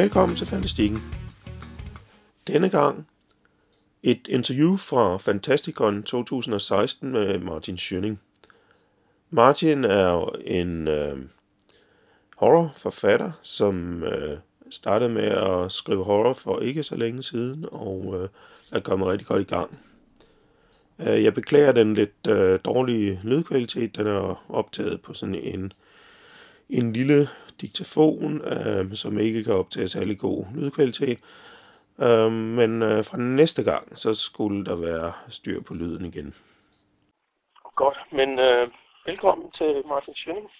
Velkommen til Fantastikken. Denne gang et interview fra Fantastikon 2016 med Martin Schønning. Martin er en øh, horrorforfatter, som øh, startede med at skrive horror for ikke så længe siden, og øh, er kommet rigtig godt i gang. Øh, jeg beklager den lidt øh, dårlige lydkvalitet. Den er optaget på sådan en, en lille diktafon, øh, som ikke kan optage særlig god lydkvalitet. Øh, men øh, fra næste gang, så skulle der være styr på lyden igen. Godt, men øh, velkommen til Martin Schønning.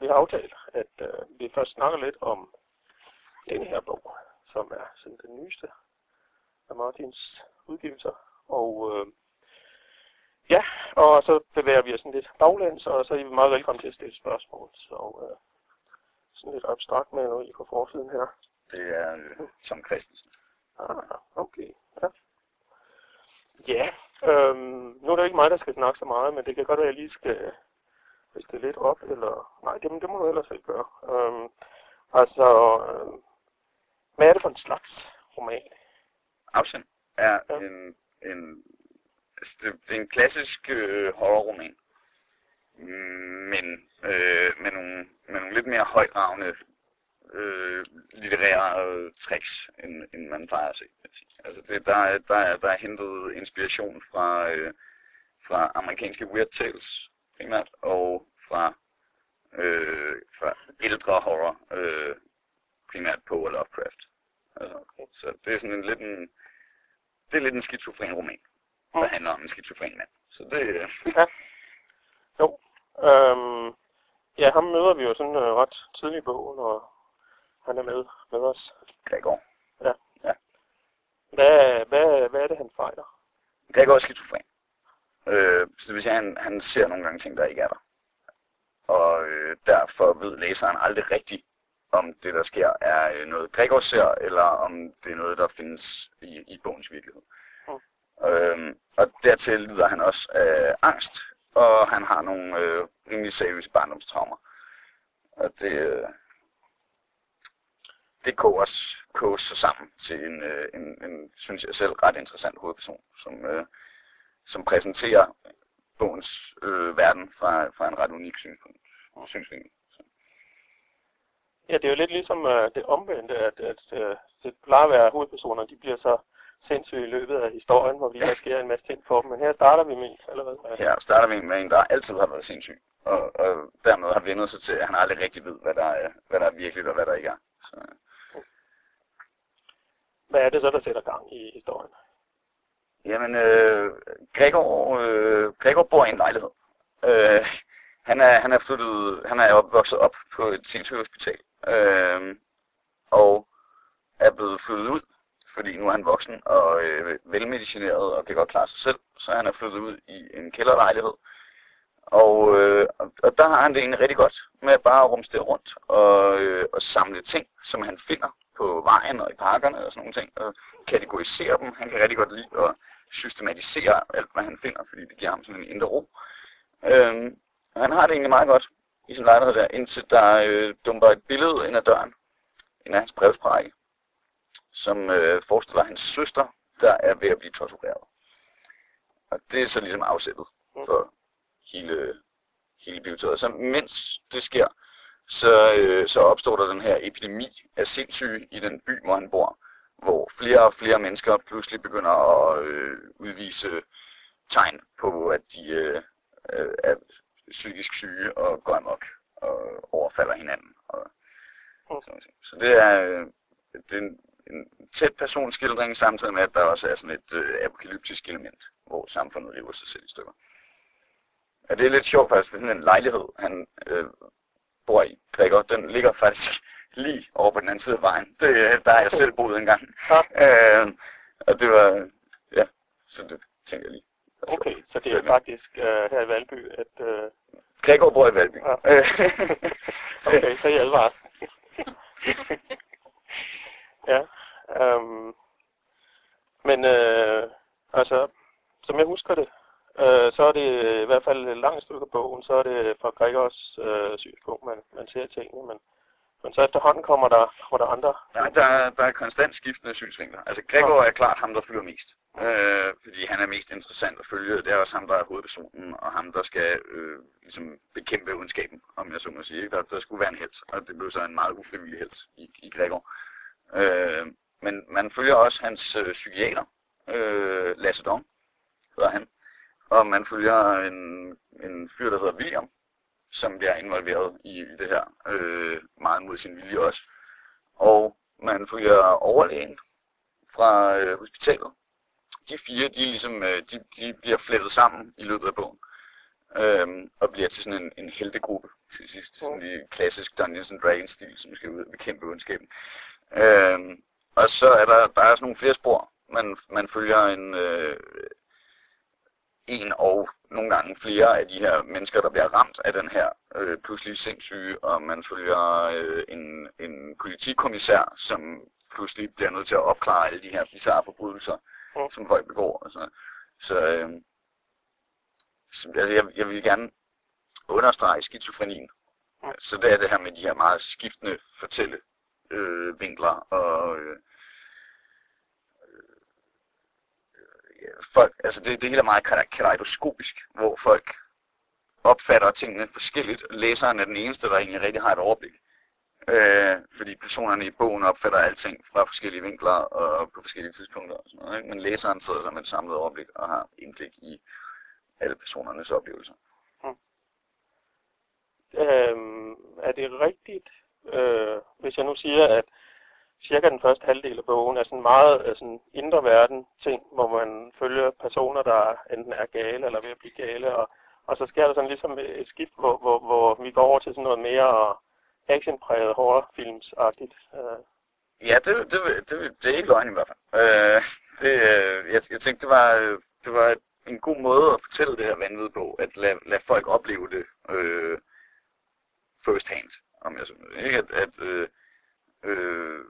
Vi har aftalt, at øh, vi først snakker lidt om denne her bog, som er sådan den nyeste af Martins udgivelser. Og øh, ja, og så bevæger vi os sådan lidt baglæns, og så er I meget velkommen til at stille spørgsmål. Så øh, sådan lidt abstrakt med noget, I på forsiden her. Det er øh, Tom Christensen. Ah, okay. Ja. Ja, øhm, nu er det ikke mig, der skal snakke så meget, men det kan godt være, at jeg lige skal hvis det lidt op, eller... Nej, det, det må du ellers ikke gøre. Øhm, altså, øhm, hvad er det for en slags roman? Afsend er ja. en, en, altså det, det er en klassisk øh, horrorroman, men øh, med, nogle, med nogle lidt mere højdragende øh, litterære øh, tricks, end, end man plejer at se. Altså det, der, er, der, er, der er hentet inspiration fra, øh, fra amerikanske weird tales primært, og fra, øh, fra ældre horror, øh, primært Poe og Lovecraft. Altså, Okay. så det er sådan en lidt en, det er lidt en skizofren roman, der handler om en skizofren mand. Så det, øh, Jo. Øhm, ja, ham møder vi jo sådan øh, ret tidligt i bogen, og han er med, med os. Gregor. Hvad, hvad, hvad er det, han fejler? Gregor er skizofren. Øh, så det vil sige, at han, han ser nogle gange ting, der ikke er der. Og øh, derfor ved læseren aldrig rigtigt, om det, der sker, er øh, noget Gregor ser, eller om det er noget, der findes i, i bogens virkelighed. Mm. Øh, og dertil lider han også af angst, og han har nogle øh, rimelig seriøse barndomstraumer. Og det, øh, det koges, koges så sammen til en, øh, en, en, synes jeg selv, ret interessant hovedperson, som, øh, som præsenterer bogens øh, verden fra, fra en ret unik synspunkt. synsvinkel. Ja, det er jo lidt ligesom øh, det omvendte, at, at øh, det plejer at være hovedpersoner, de bliver så sindssyge i løbet af historien, hvor vi der sker en masse ting for dem. Men her starter vi med en allerede. Ja. her starter vi med en, der altid har været sindssyg, og, og dermed har vendet sig til, at han aldrig rigtig ved, hvad der er, hvad der er virkeligt og hvad der ikke er. Så, Hvad er det så, der sætter gang i historien? Jamen, øh, Gregor, øh, Gregor bor i en lejlighed. Øh, han, er, han, er flyttet, han er opvokset op på et sindssygt hospital, øh, og er blevet flyttet ud, fordi nu er han voksen og øh, velmedicineret og kan godt klare sig selv, så han er flyttet ud i en kælderlejlighed. Og, øh, og- der har han det egentlig rigtig godt med bare at rumstere rundt og, øh, og samle ting, som han finder på vejen og i parkerne og sådan nogle ting, og kategorisere dem. Han kan rigtig godt lide at systematisere alt, hvad han finder, fordi det giver ham sådan en indre ro. Øh, og han har det egentlig meget godt i sin lejlighed der, indtil der øh, dumper et billede ind ad døren, ind af hans brevsprække, som øh, forestiller hans søster, der er ved at blive tortureret. Og det er så ligesom afsættet for hele, hele bioteriet. Så mens det sker, så, øh, så opstår der den her epidemi af sindssyge i den by, hvor han bor, hvor flere og flere mennesker pludselig begynder at øh, udvise tegn på, at de øh, er psykisk syge og går amok og overfalder hinanden. Og, sådan nogle ting. Så det er, øh, det er en, en tæt personskildring, samtidig med, at der også er sådan et øh, apokalyptisk element, hvor samfundet river sig selv i stykker. Ja, det er lidt sjovt faktisk, for sådan en lejlighed, han øh, bor i, Gregor, den ligger faktisk lige over på den anden side af vejen. Det, øh, der har jeg selv boet engang. Øh, og det var, ja, så det tænker jeg lige. Okay, så det er faktisk øh, her i Valby, at... Øh, Gregor bor i Valby. Ja. Okay, så er I advaret ja, øhm, men øh, altså, som jeg husker det, øh, så er det i hvert fald et langt stykke af bogen, så er det fra Gregors øh, synspunkt, man, man ser tingene, men Men så efterhånden kommer der, kommer der andre. Ja, der, er- der er konstant skiftende synsvinkler. Altså Gregor er klart ham, der fylder mest. Øh, fordi han er mest interessant at følge. Det er også ham, der er hovedpersonen, og ham, der skal øh, ligesom bekæmpe ondskaben, om jeg så må sige. ikke? Der, der skulle være en held, og det blev så en meget ufrivillig held i, i Gregor. Øh, men man følger også hans øh, psykiater, øh, Lasse Dong, hedder han. Og man følger en, en fyr, der hedder William, som bliver involveret i, i det her, øh, meget mod sin vilje også. Og man følger overlægen fra øh, hospitalet. De fire, de, ligesom, øh, de, de bliver flettet sammen i løbet af bogen, øh, og bliver til sådan en, en heltegruppe til sidst. Sådan i klassisk Dungeons and Dragons stil, som skal ud og bekæmpe ondskaben. Øh, og så er der, der er sådan nogle flere spor. Man, man følger en, øh, en og nogle gange flere af de her mennesker, der bliver ramt af den her øh, pludselig sindssyge, og man følger øh, en, en politikommissær, som pludselig bliver nødt til at opklare alle de her bizarre forbrydelser, Mm. som folk begår. Og så så, øh, så altså, jeg, jeg vil gerne understrege skizofrenien. Mm. Så det er det her med de her meget skiftende fortælle øh, vinkler og øh, øh folk, altså det, det hele er meget kaleidoskopisk, hvor folk opfatter tingene forskelligt. Læseren er den eneste, der egentlig rigtig har et overblik. Øh, fordi personerne i bogen opfatter alting fra forskellige vinkler og på forskellige tidspunkter og sådan noget. Ikke? Men læseren sidder så med et samlet overblik og har indblik i alle personernes oplevelser. Øhm, er det rigtigt, øh, hvis jeg nu siger, at cirka den første halvdel af bogen er sådan meget øh, sådan indre verden ting, hvor man følger personer, der enten er gale eller ved at blive gale, og, og så sker der sådan ligesom et skift, hvor, hvor, hvor vi går over til sådan noget mere actionpræget horrorfilmsagtigt. Øh, Ja, det, det, det, det er ikke løgn i hvert fald. Øh, det, øh, jeg, jeg tænkte, det var, øh, det var en god måde at fortælle det her vanvid på, at lade, lad folk opleve det øh, first hand, om jeg synes. Ikke? At, at øh, øh,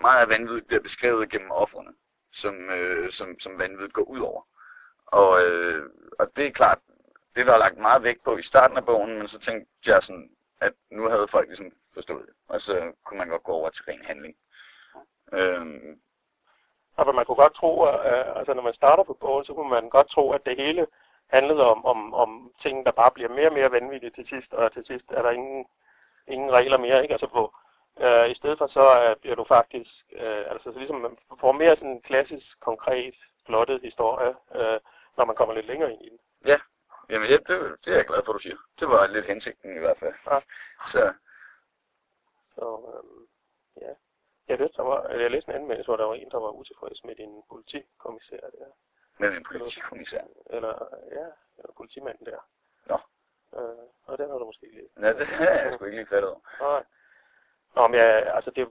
meget af vanvittigt bliver beskrevet gennem offrene, som, øh, som, som vanvittigt går ud over. Og, øh, og det er klart, det der er lagt meget vægt på i starten af bogen, men så tænkte jeg sådan, at nu havde folk ligesom forstået det, og så kunne man godt gå over til ren handling. Øhm, Og man kunne godt tro, at øh, altså når man starter på bogen, så kunne man godt tro, at det hele handlede om, om, om ting, der bare bliver mere og mere vanvittige til sidst, og til sidst er der ingen, ingen regler mere, ikke? Altså på, øh, i stedet for så øh, bliver du faktisk, øh, altså så ligesom man får mere sådan en klassisk, konkret, plottet historie, øh, når man kommer lidt længere ind i den. jamen, ja, det, det er jeg glad for, du siger. Det var lidt hensigten i hvert fald. Ja. Så Så øh, ja, jeg, ved, der var, jeg læste en anmeldelse, hvor der var en, der var utilfreds med din politikommissær der. med en politikommissær. Eller, ja, eller politimanden der. Nå. Øh, og den har du måske læst. Ja, det har jeg sgu ikke lige fattet over. Nej. Nå, men jeg, altså det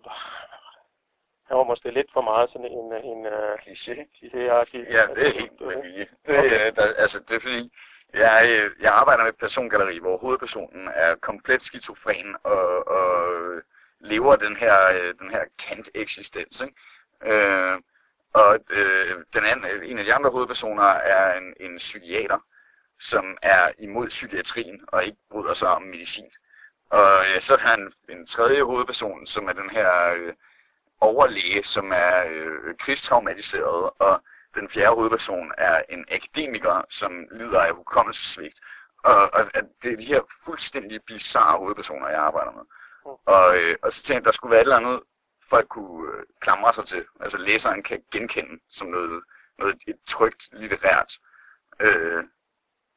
han var måske lidt for meget sådan en, en uh, Kliché. kliché-agtig. Ja, det er helt med vilje. Det, Okay. okay. der, altså, det er fordi, jeg, øh, jeg arbejder med et persongalleri, hvor hovedpersonen er komplet skizofren og, og lever den her, øh, den her kant-eksistens. Ikke? Øh, og øh, den anden, en af de andre hovedpersoner er en, en psykiater, som er imod psykiatrien og ikke bryder sig om medicin. Og øh, så er han en, en tredje hovedperson, som er den her øh, overlæge, som er øh, krigstraumatiseret, og den fjerde hovedperson er en akademiker, som lider af hukommelsesvigt. Og, og at det er de her fuldstændig bizarre hovedpersoner, jeg arbejder med. Og, øh, og så tænkte jeg, at der skulle være et eller andet, folk kunne øh, klamre sig til. Altså læseren kan genkende som noget, noget et trygt litterært øh,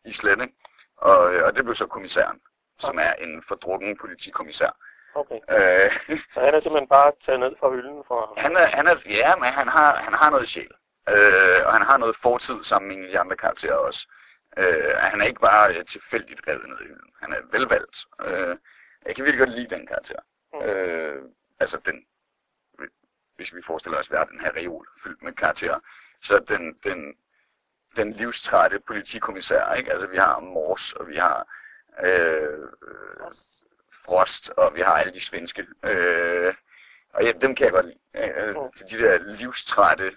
islet. ikke? Og, øh, og det blev så kommissæren, som er en fordrukken politikommissær. Okay, Øh, så han er simpelthen bare taget ned fra hylden for... han er, han er, ja, men han har, han har noget sjæl. Øh, og han har noget fortid sammen med de andre karakterer også. Øh, han er ikke bare øh, tilfældigt revet ned i hylden. Han er velvalgt. Øh, jeg kan virkelig godt lide den karakter. Mm. Øh, altså den, hvis vi forestiller os verden her reol fyldt med karakterer, så den, den, den livstrætte politikommissær, ikke? Altså vi har Mors, og vi har øh, Frost, og vi har alle de svenske. Øh, og ja, dem kan jeg godt lide. Øh, de der livstrætte,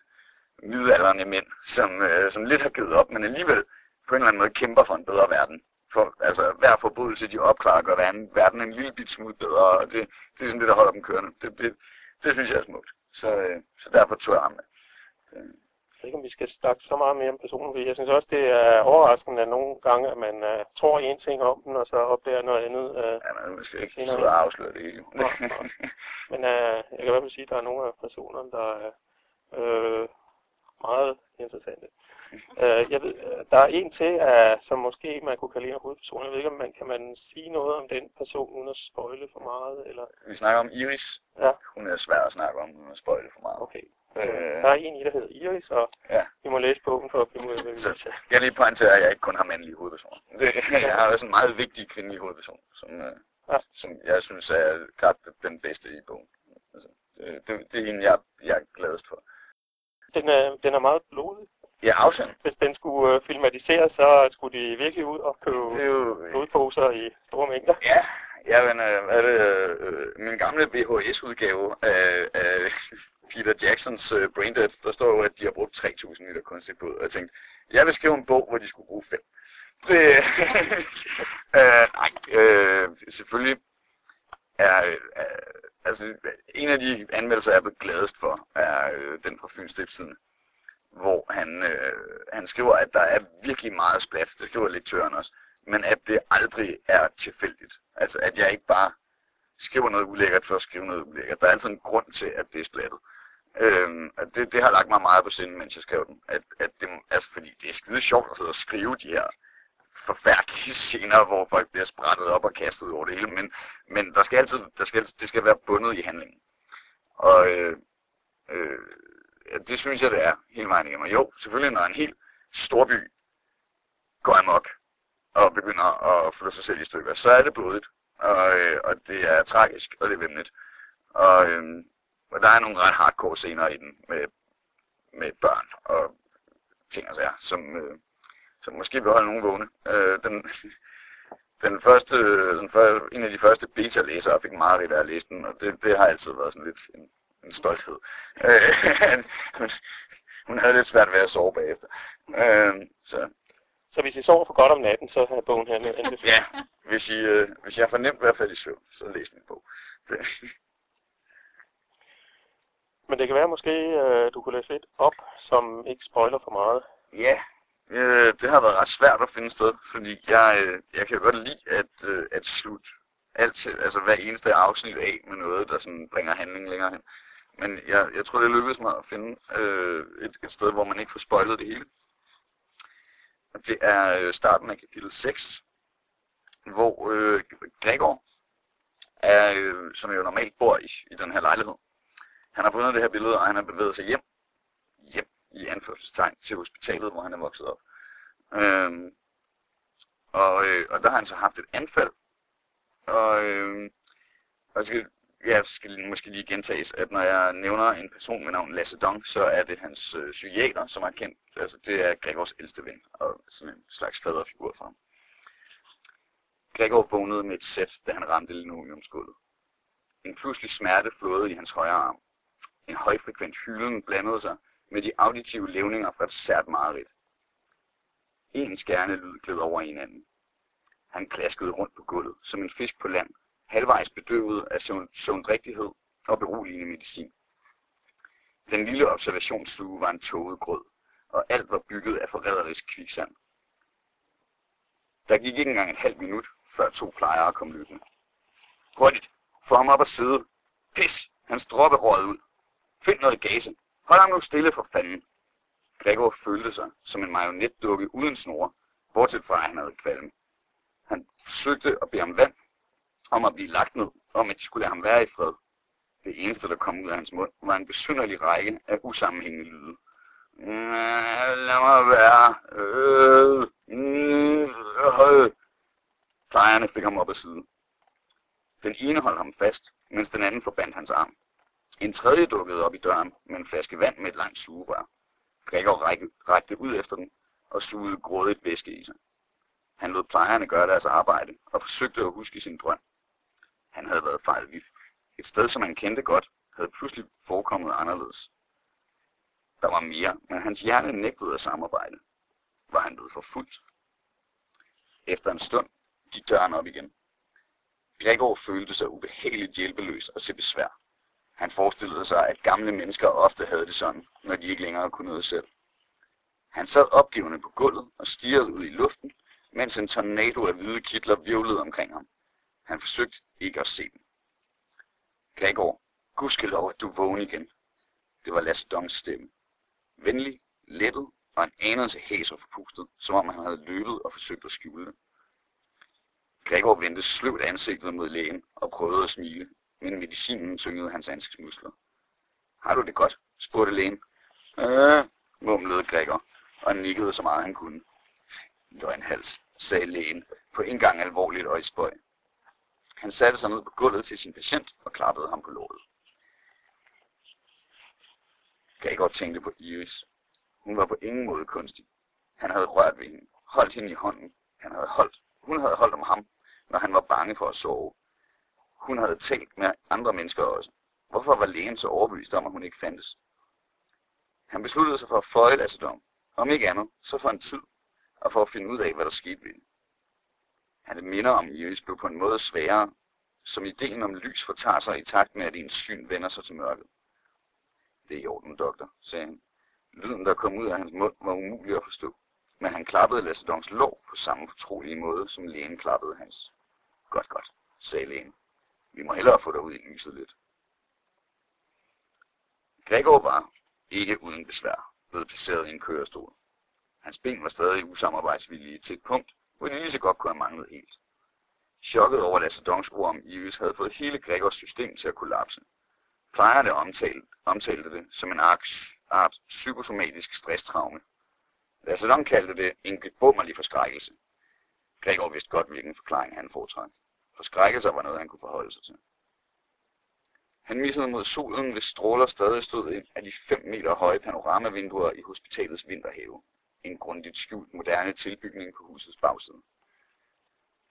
midaldrende mænd, som, øh, som lidt har givet op, men alligevel på en eller anden måde kæmper for en bedre verden. for, altså hver forbrydelse, de opklarer, gør verden, verden en lille bit smule bedre, og det, det er sådan det, der holder dem kørende. Det, det, det synes jeg er smukt. Så, øh, så derfor tog jeg ham med. Jeg ved ikke, om vi skal snakke så meget mere om personen, fordi jeg synes også, det er overraskende at nogle gange, at man uh, tror en ting om den, og så opdager noget andet. Uh, ja, men vi skal ikke Senere sidde og afsløre det hele. Nå, nå. men uh, jeg kan i hvert fald sige, at der er nogle af personerne, der er uh, meget interessante. Uh, jeg ved, der er en til, uh, som måske man kunne kalde en af hovedpersonerne. Jeg ved ikke, om man kan man sige noget om den person, uden at spoile for meget, eller... Vi snakker om Iris. Ja. Hun er svær at snakke om, uden at spoile for meget. Okay. Øh. Der er en i, der hedder Iris, og Ja. vi må læse bogen for at finde ud af, hvad vi Så-. Jeg er lige pointere, at jeg ikke kun har mandlige hovedpersoner. Det, jeg har også en meget vigtig kvindelig hovedperson, som, øh, Ja. som jeg synes er klart den bedste i bogen. Altså, det, det, det er en, jeg, jeg er gladest for. Den er, den er meget blodig. Ja, afsend. Hvis den skulle øh, filmatiseres, så skulle de virkelig ud og købe Det er jo... blodposer i store mængder. Ja, ja men, øh, hvad er det, øh, min gamle VHS-udgave af, af Peter Jacksons øh, Braindead, der står jo, at de har brugt 3.000 liter kunstigt blod. Og jeg tænkte, jeg vil skrive en bog, hvor de skulle bruge 5. Det, øh, nej, øh, selvfølgelig er, er, altså, en af de anmeldelser, jeg er blevet gladest for, er øh, den fra Fyns Stiftstidende, hvor han, øh, han skriver, at der er virkelig meget splat, det skriver lektøren også, men at det aldrig er tilfældigt. Altså, at jeg ikke bare skriver noget ulækkert for at skrive noget ulækkert. Der er altid en grund til, at det er splattet. Øhm, og det, det har lagt mig meget på sinde, mens jeg skrev den. At, at det, altså, fordi det er skide sjovt at sidde og skrive de her forfærdelige scener, hvor folk bliver sprættet op og kastet over det hele, men, men der skal altid, der skal, det skal være bundet i handlingen. Og øh, øh, det synes jeg, det er hele vejen igennem. Og jo, selvfølgelig, når en helt storby går amok og begynder at flytte sig selv i stykker, så er det blodigt. Og, øh, og det er tragisk, og det er vemmeligt. Og, øhm, og der er nogle ret hardcore scener i den med, med børn og ting og sager, som, øh, som måske vil holde nogen vågne. Øh, den, den første, den første, en af de første beta-læsere fik meget rigtig af at læse den, og det, det har altid været sådan lidt en, en stolthed. Øh, hun- hun havde lidt svært ved at sove bagefter. Øh, så så hvis I sover for godt om natten, så er bogen her anbefalet. ja, hvis I, øh, hvis jeg får nemt ved at falde i søvn, så læs min bog. Det, Men det kan være måske, øh, du kunne læse lidt op, som ikke spoiler for meget. Ja, øh, det har været ret svært at finde sted, fordi jeg, øh, jeg kan godt lide at, øh, at slutte alt, altså hver eneste afsnit af med noget, der sådan bringer handling længere hen. Men jeg, jeg tror, det lykkedes mig at finde øh, et, et sted, hvor man ikke får spoilet det hele. Det er øh, starten af kapitel 6, hvor øh, Gregor, er, øh, som jo normalt bor i, i den her lejlighed, han har fundet det her billede, og han har bevæget sig hjem hjem i anførselstegn til hospitalet, hvor han er vokset op. Øhm, og, øh, og der har han så haft et anfald. Og, øh, og så jeg skal måske lige gentages, at når jeg nævner en person med navn Lasse Dong, så er det hans øh, psykiater, som er kendt. Altså det er Gregors ældste ven, og sådan en slags faderfigur for ham. Gregor vågnede med et sæt, da han ramte linoleumsgulvet. En pludselig smerte flåede i hans højre arm. En højfrekvent hylen blandede sig med de auditive levninger fra et sært mareridt. En skærende lyd gled over i hinanden. Han klaskede rundt på gulvet, som en fisk på land, halvvejs bedøvet af søvndrigtighed og beroligende medicin. Den lille observationsstue var en tåget grød, og alt var bygget af forræderisk kviksand. Der gik ikke engang et halvt minut, før to plejere kom løbende. Hurtigt! Få ham op og sidde! Pis! Hans droppe røget ud! Find noget gase! Hold ham nu stille for fanden! Gregor følte sig som en marionetdukke uden snore, bortset fra at han havde kvalm. Han forsøgte at bede om vand, om at blive lagt ned, om at de skulle lade ham være i fred. Det eneste, der kom ud af hans mund, var en besynderlig række af usammenhængende lyde. Lad mig være. Øh, øh. Plejerne fik ham op ad siden. Den ene holdt ham fast, mens den anden forbandt hans arm. En tredje dukkede op i døren med en flaske vand med et langt sugerør. Gregor rækte rakte ud efter den og sugede grådigt væske i sig. Han lod plejerne gøre deres arbejde og forsøgte at huske sin drøm. Han havde været fejlvild. Et sted, som han kendte godt, havde pludselig forekommet anderledes. Der var mere, men hans hjerne nægtede at samarbejde. Var han blevet forfulgt? Efter en stund gik døren op igen. Gregor følte sig ubehageligt hjælpeløs og til besvær. Han forestillede sig, at gamle mennesker ofte havde det sådan, når de ikke længere kunne noget selv. Han sad opgivende på gulvet og stirrede ud i luften, mens en tornado af hvide kitler virvlede omkring ham. Han forsøgte ikke at se dem. Gregor, gudskelov, at du vågen igen. Det var Lasse Dongs stemme. Venlig, lettet og en anelse hæs og forpustet, som om han havde løbet og forsøgt at skjule det. Gregor vendte sløvt ansigtet mod lægen og prøvede at smile, men medicinen tyngede hans ansigtsmuskler. Har du det godt? spurgte lægen. Øh, mumlede Gregor og nikkede så meget han kunne. Løgnhals, sagde lægen, på en gang alvorligt og i spøj. Han satte sig ned på gulvet til sin patient og klappede ham på låret. Gregor tænkte på Iris. Hun var på ingen måde kunstig. Han havde rørt ved hende, holdt hende i hånden. Han havde holdt. Hun havde holdt om ham, når han var bange for at sove. Hun havde talt med andre mennesker også. Hvorfor var lægen så overbevist om, at hun ikke fandtes? Han besluttede sig for at føje Lassedom. Om ikke andet, så for en tid, og for at finde ud af, hvad der skete ved hende. Han minder om Iris blev på en måde sværere, som ideen om lys fortager sig i takt med, at ens syn vender sig til mørket. Det er i orden, doktor, sagde han. Lyden, der kom ud af hans mund, var umulig at forstå, men han klappede Lassedons lov på samme fortrolige måde, som lægen klappede hans. Godt, godt, sagde lægen. Vi må hellere få dig ud i lyset lidt. Gregor var, ikke uden besvær, blevet placeret i en kørestol. Hans ben var stadig usamarbejdsvillige til et punkt, kunne de lige så godt kunne have manglet helt. Chokket over Lassadons ord om Ives havde fået hele Gregors system til at kollapse. Plejerne omtalte, omtalte det som en art psykosomatisk stresstraume. Lasse kaldte det en gebummerlig forskrækkelse. Gregor vidste godt, hvilken forklaring han foretrak. Forskrækkelser var noget, han kunne forholde sig til. Han missede mod solen, hvis stråler stadig stod ind af de 5 meter høje panoramavinduer i hospitalets vinterhave. En grundigt skjult moderne tilbygning på husets bagside.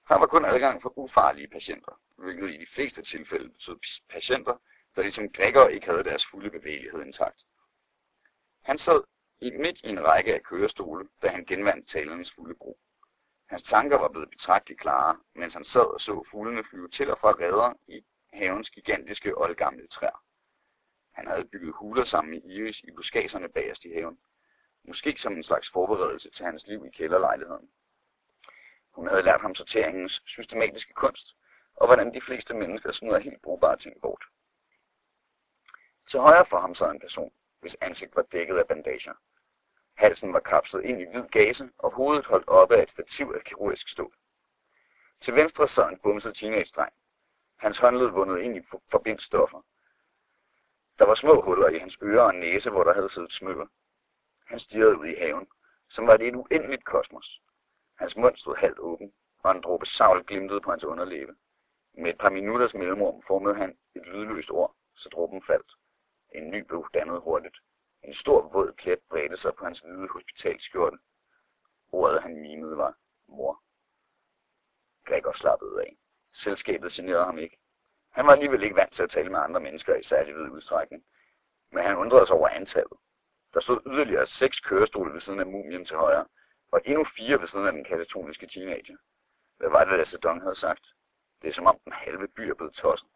Her var kun adgang for ufarlige patienter, hvilket i de fleste tilfælde betød patienter, der ligesom Gregor ikke havde deres fulde bevægelighed intakt. Han sad i midt i en række af kørestole, da han genvandt talens fulde brug. Hans tanker var blevet betragteligt klare, mens han sad og så fuglene flyve til og fra redder i havens gigantiske oldgamle træer. Han havde bygget huler sammen med Iris i buskaserne bagerst i haven. Måske som en slags forberedelse til hans liv i kælderlejligheden. Hun havde lært ham sorteringens systematiske kunst, og hvordan de fleste mennesker smider helt brugbare ting bort. Til højre for ham sad en person, hvis ansigt var dækket af bandager. Halsen var kapslet ind i hvid gase, og hovedet holdt oppe af et stativ af kirurgisk stål. Til venstre sad en bumset teenage-dreng. Hans håndled vundet ind i forbindstoffer. Der var små huller i hans ører og næse, hvor der havde siddet smykker. Han stirrede ud i haven, som var det et uendeligt kosmos. Hans mund stod halvt åben, og en dråbe savl glimtede på hans underlæbe. Med et par minutters mellemrum formede han et lydløst ord, så dråben faldt. En ny blev dannet hurtigt. En stor våd plet bredte sig på hans hvide hospitalskjorte. Ordet han mimede var mor. Gregor slappede af. Selskabet generede ham ikke. Han var alligevel ikke vant til at tale med andre mennesker i særlig vid udstrækning. Men han undrede sig over antallet. Der stod yderligere seks kørestole ved siden af mumien til højre, og endnu fire ved siden af den katatoniske teenager. Hvad var det, Lasse Dong havde sagt? Det er som om den halve by er blevet tosset.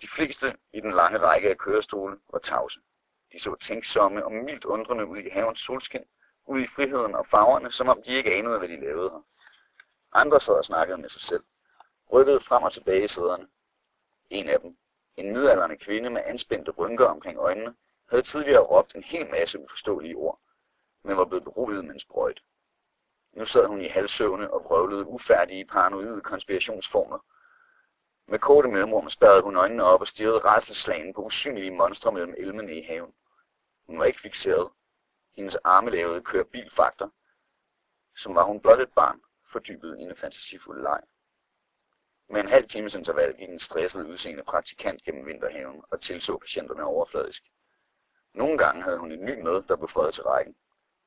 De fleste i den lange række af kørestole var tavse. De så tænksomme og mildt undrende ud i havens solskin, ud i friheden og farverne, som om de ikke anede, hvad de lavede her. Andre sad og snakkede med sig selv, rykkede frem og tilbage i sæderne. En af dem, en midalderne kvinde med anspændte rynker omkring øjnene, havde tidligere råbt en hel masse uforståelige ord, men var blevet beroliget med en sprøjt. Nu sad hun i halvsøvne og vrøvlede ufærdige paranoide konspirationsformer, med korte mellemrum spærrede hun øjnene op og stirrede rædselslagen på usynlige monstre mellem elmene i haven. Hun var ikke fixeret. Hendes arme lavede køre bilfakter, som var hun blot et barn, fordybet i en fantasifuld leg. Med en halv times interval gik en stresset udseende praktikant gennem vinterhaven og tilså patienterne overfladisk. Nogle gange havde hun en ny med, der blev fløjet til rækken.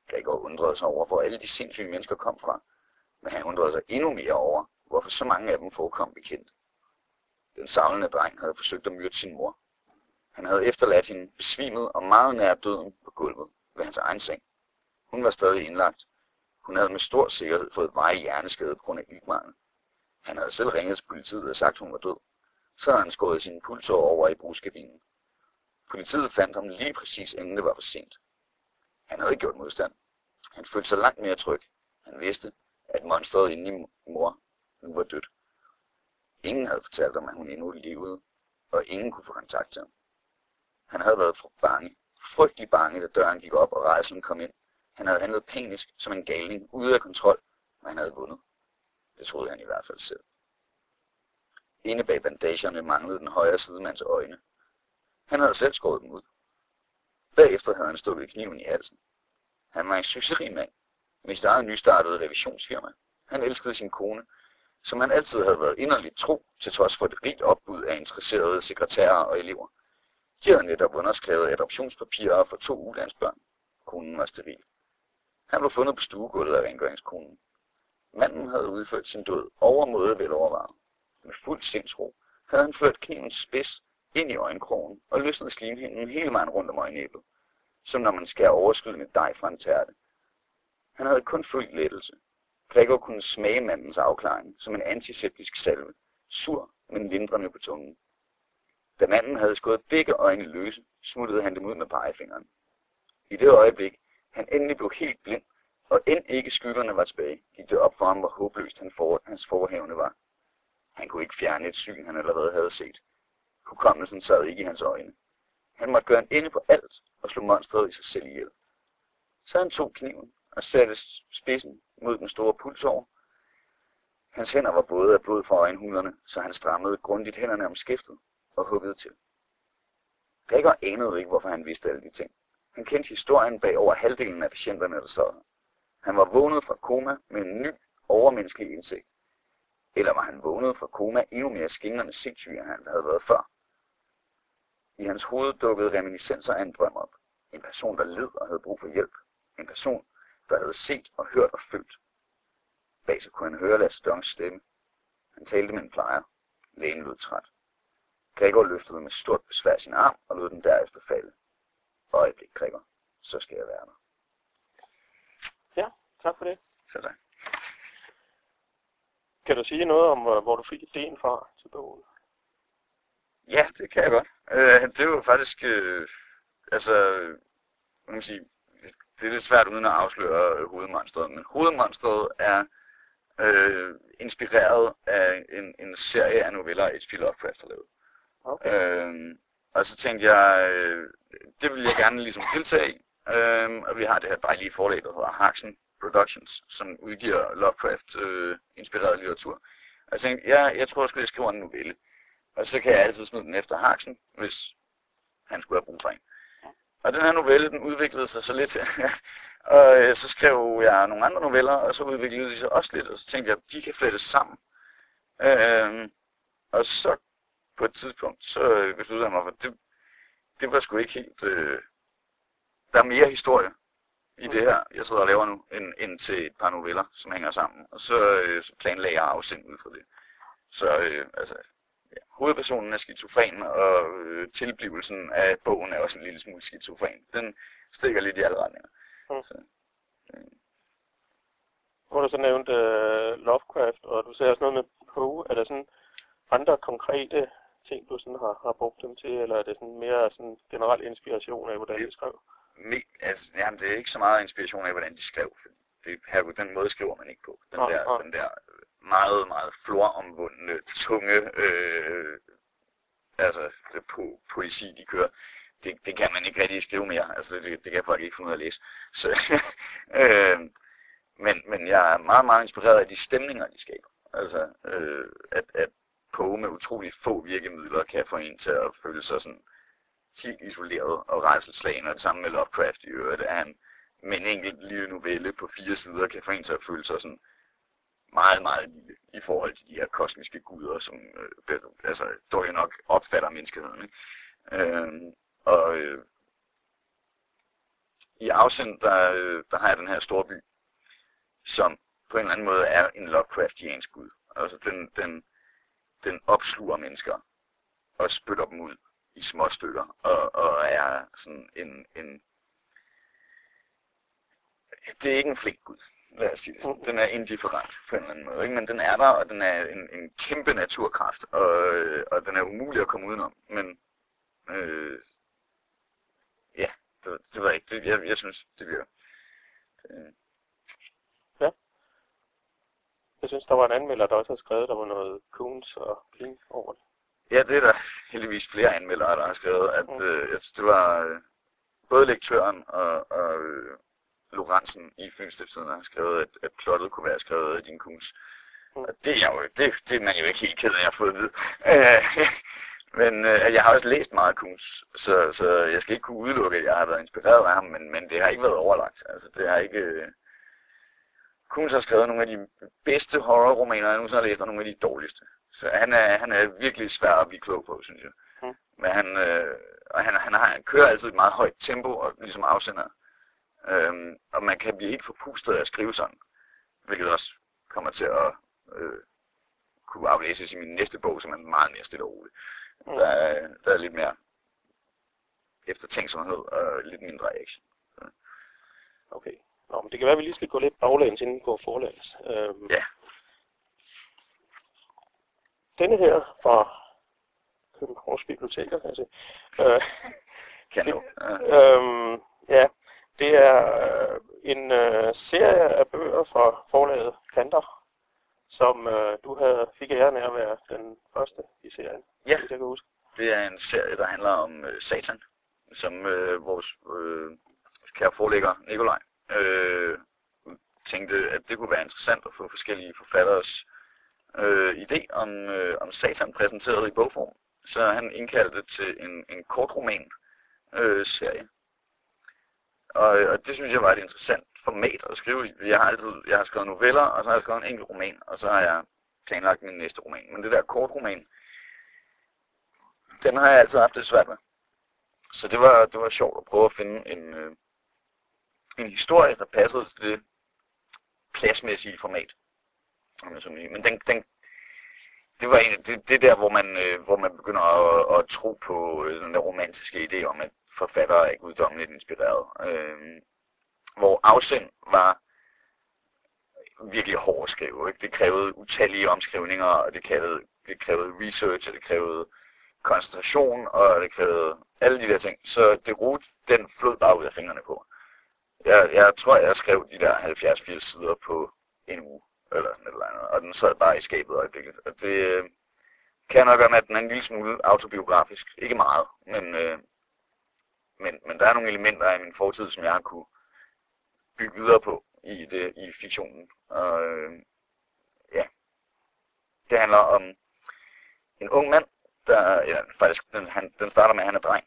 Gregor undrede sig over, hvor alle de sindssyge mennesker kom fra, men han undrede sig endnu mere over, hvorfor så mange af dem forekom bekendt. Den savlende dreng havde forsøgt at myrde sin mor. Han havde efterladt hende besvimet og meget nær døden på gulvet ved hans egen seng. Hun var stadig indlagt. Hun havde med stor sikkerhed fået vej hjerneskade på grund af iltmangel. Han havde selv ringet til politiet og sagt, at hun var død. Så havde han skåret sin pulser over i brugskabinen. Politiet fandt ham lige præcis inden det var for sent. Han havde ikke gjort modstand. Han følte sig langt mere tryg. Han vidste, at monsteret inde i mor nu var dødt. Ingen havde fortalt ham, at hun endnu levede, og ingen kunne få kontakt til ham. Han havde været bange, frygtelig bange, da døren gik op og rejselen kom ind. Han havde handlet panisk som en galning, ude af kontrol, og han havde vundet. Det troede han i hvert fald selv. Inde bag bandagerne manglede den højre sidemands øjne. Han havde selv skåret dem ud. Bagefter havde han stukket kniven i halsen. Han var en succesrig mand med sit eget nystartede revisionsfirma. Han elskede sin kone, som han altid havde været inderligt tro, til trods for et rigt opbud af interesserede sekretærer og elever. De havde netop underskrevet adoptionspapirer for to ulandsbørn. Konen var steril. Han var fundet på stuegulvet af rengøringskonen. Manden havde udført sin død overmåde velovervejet. Med fuld sindsro havde han ført knivens spids ind i øjenkrogen og løsnet slimhinden hele vejen rundt om øjenæblet, som når man skærer overskydende dej fra en tærte. Han havde kun følt lettelse. Gregor kunne smage mandens afklaring som en antiseptisk salve, sur, men lindrende på tungen. Da manden havde skåret begge øjne løse, smuttede han dem ud med pegefingeren. I det øjeblik, han endelig blev helt blind, og end ikke skyggerne var tilbage, gik det op for ham, hvor håbløst han for, hans forhævne var. Han kunne ikke fjerne et syn, han allerede havde set. Hukommelsen sad ikke i hans øjne. Han måtte gøre en ende på alt og slå monstret i sig selv ihjel. Så han tog kniven og satte spidsen mod den store pulsår. Hans hænder var våde af blod fra øjenhulerne, så han strammede grundigt hænderne om skiftet og huggede til. Gregor anede ikke, hvorfor han vidste alle de ting. Han kendte historien bag over halvdelen af patienterne, der sad her. Han var vågnet fra koma med en ny, overmenneskelig indsigt. Eller var han vågnet fra koma endnu mere skingrende sindssyg, end han havde været før. I hans hoved dukkede reminiscenser af en drøm op. En person, der led og havde brug for hjælp. En person, der havde set og hørt og følt. Bag sig kunne han høre Lasse Dongs stemme. Han talte med en plejer. Lægen lød træt. Gregor løftede med stort besvær sin arm og lod den derefter falde. Øjeblik, Gregor. Så skal jeg være der. Ja, tak for det. Så tak. Kan du sige noget om, hvor du fik ideen fra til bogen? Ja, det kan jeg godt. Øh, det var faktisk, øh, altså, man kan sige, det er lidt svært uden at afsløre hovedmonstret, men hovedmonstret er øh, inspireret af en, en serie af noveller, H.P. Lovecraft har lavet. Okay. Øh, og så tænkte jeg, øh, det vil jeg gerne ligesom deltage i. Øh, og vi har det her dejlige forlag, der hedder Harksen Productions, som udgiver Lovecraft-inspireret øh, litteratur. Og jeg tænkte, ja, jeg tror, jeg skulle skrive en novelle. Og så kan jeg altid smide den efter Harksen, hvis han skulle have brug for en. Og den her novelle, den udviklede sig så lidt. og øh, så skrev jeg nogle andre noveller, og så udviklede de sig også lidt. Og så tænkte jeg, at de kan flettes sammen. Øh, og så på et tidspunkt, så besluttede jeg mig for, det, det var sgu ikke helt... Øh, der er mere historie i det her, jeg sidder og laver nu, end, end til et par noveller, som hænger sammen. Og så, øh, så planlagde jeg afsend ud fra det. Så øh, altså, hovedpersonen er skizofren, og øh, tilblivelsen af bogen er også en lille smule skizofren. Den stikker lidt i alle retninger. Mm. Så, øh, Nu har du så nævnt uh, Lovecraft, og du sagde også noget med Poe. Er der sådan andre konkrete ting, du sådan har, har brugt dem til, eller er det sådan mere sådan generel inspiration af, hvordan de skrev? me, altså, jamen, det er ikke så meget inspiration af, hvordan de skrev. Det, her, den måde skriver man ikke på. Den Nej, der, nej. den der meget, meget floromvundne, tunge, øh, altså po poesi, de kører, det, det kan man ikke rigtig skrive mere. Altså, det, det kan folk ikke finde ud af at læse. Så, øh, men, men jeg er meget, meget inspireret af de stemninger, de skaber. Altså, øh, at, at Poe med utrolig få virkemidler kan få en til at føle sig sådan helt isoleret og rejselslagen, og det samme med Lovecraft i øvrigt, at han med en enkelt lille novelle på fire sider kan få en til at føle sig sådan meget, meget lille i forhold til de her kosmiske guder, som øh, altså, dårligt nok opfatter menneskeheden. Ikke? Øh, og øh, i afsend, der, øh, der har jeg den her store by, som på en eller anden måde er en Lovecraftiansk gud. Altså den, den, den opsluger mennesker og spytter dem ud i små stykker, og, og er sådan en, en det er ikke en flink gud, lad os sige det sådan. Den er indifferent på en eller anden måde, ikke? men den er der, og den er en, en kæmpe naturkraft, og, og den er umulig at komme udenom. Men øh, ja, det, det var ikke det. Jeg, jeg synes, det virker. Det, Jeg synes, der var en anmelder, der også har skrevet, der var noget Coons og King over det. Ja, det er der heldigvis flere anmeldere, der har skrevet, at Mm. øh, jeg synes, det var øh, både lektøren og, og øh, Lorentzen i Filmstiftstiden har skrevet, at, at plottet kunne være skrevet af din kuns. Mm. Og det er, jo, det, det er man jo ikke helt ked af at fået at vide. Øh, men øh, jeg har også læst meget Kuhns, så, så jeg skal ikke kunne udelukke, at jeg har været inspireret af ham, men, men det har ikke været overlagt. Altså, det har ikke... Øh... Kuhns har skrevet nogle af de bedste horrorromaner, jeg nogensinde har læst, og nogle af de dårligste. Så han er, han er virkelig svær at blive klog på, synes jeg. Mm. Men han, øh, og han, han, har, han kører altid et meget højt tempo, og ligesom afsender. Øhm, og man kan blive helt forpustet af at skrive sådan, hvilket også kommer til at øh, kunne aflæses i min næste bog, som er meget mere stille og rolig. Mm. Der, er, der er lidt mere eftertænksomhed og lidt mindre action. Okay. Nå, men det kan være, at vi lige skal gå lidt baglæns, inden vi går forlæns. Øhm, Ja. Denne her fra Københavns Biblioteker, kan jeg se. Øh, Kan Det- du? Ja. Øhm, ja, det er øh, en øh, serie af bøger fra forlaget Kanter, som øh, du havde, fik æren af at være den første i serien. Ja. Det kan jeg huske. Det er en serie, der handler om øh, Satan, som øh, vores øh, kære forlægger Nikolaj øh, tænkte, at det kunne være interessant at få forskellige forfatteres øh, idé om, øh, om Satan præsenteret i bogform. Så han indkaldte til en, en kortroman øh, serie. Og, og det synes jeg var et interessant format at skrive i. Jeg har altid jeg har skrevet noveller, og så har jeg skrevet en enkelt roman, og så har jeg planlagt min næste roman. Men det der kortroman, den har jeg altid haft det svært med. Så det var, det var sjovt at prøve at finde en, øh, en historie, der passede til det pladsmæssige format. om. Men den, den, det var en, det, det der, hvor man, øh, hvor man begynder at, at tro på øh, den der romantiske idé om, at forfattere er guddommeligt inspireret. Øh, hvor afsend var virkelig hård at skrive. Ikke? Det krævede utallige omskrivninger, og det krævede, det krævede research, og det krævede koncentration, og det krævede alle de der ting. Så det rute, den flød bare ud af fingrene på. Jeg, jeg tror, jeg skrev de der 70-80 sider på en uge, eller sådan et eller andet, og den sad bare i skabet øjeblikket. Og det øh, kan nok gøre med, at den er en lille smule autobiografisk. Ikke meget, men, øh, men, men der er nogle elementer af min fortid, som jeg har kunne bygge videre på i, det, i fiktionen. Og øh, ja, det handler om en ung mand, der, ja, faktisk, den, han, den starter med, at han er dreng.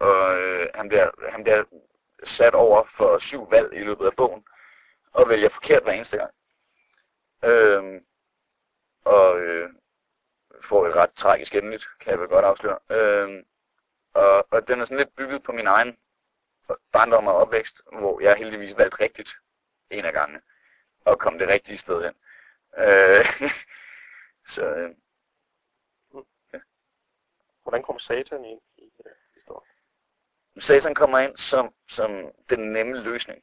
Og øh, han, bliver, han bliver sat over for syv valg i løbet af bogen, og vælger forkert hver eneste gang. Øhm, og øh, får et ret tragisk endeligt, kan jeg vel godt afsløre. Øhm, og, og den er sådan lidt bygget på min egen barndom og opvækst, hvor jeg heldigvis valgte rigtigt en af gangene, og kom det rigtige sted hen. Øh, så øh, Hvordan kom Satan ind i uh, historien? Satan kommer ind som, som den nemme løsning.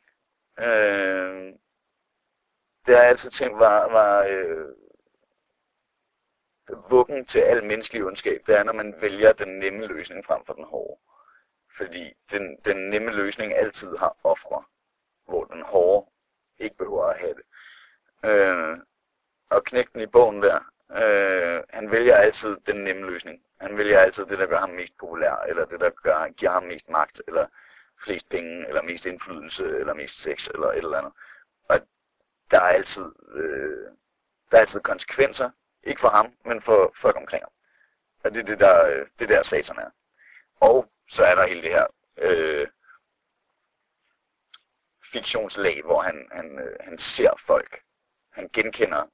Øh, det har jeg altid tænkt var, var øh, vuggen til al menneskelig ondskab. Det er, når man vælger den nemme løsning frem for den hårde. Fordi den, den nemme løsning altid har ofre, hvor den hårde ikke behøver at have det. Øh, og knægten i bogen der, øh, han vælger altid den nemme løsning. Han vælger altid det, der gør ham mest populær, eller det, der gør, giver ham mest magt, eller flest penge, eller mest indflydelse, eller mest sex, eller et eller andet. Der er altid, øh, der er altid konsekvenser, ikke for ham, men for folk omkring ham. Og det er det der, øh, det der satan er. Og så er der hele det her øh, fiktionslag, hvor han, han, øh, han ser folk. Han genkender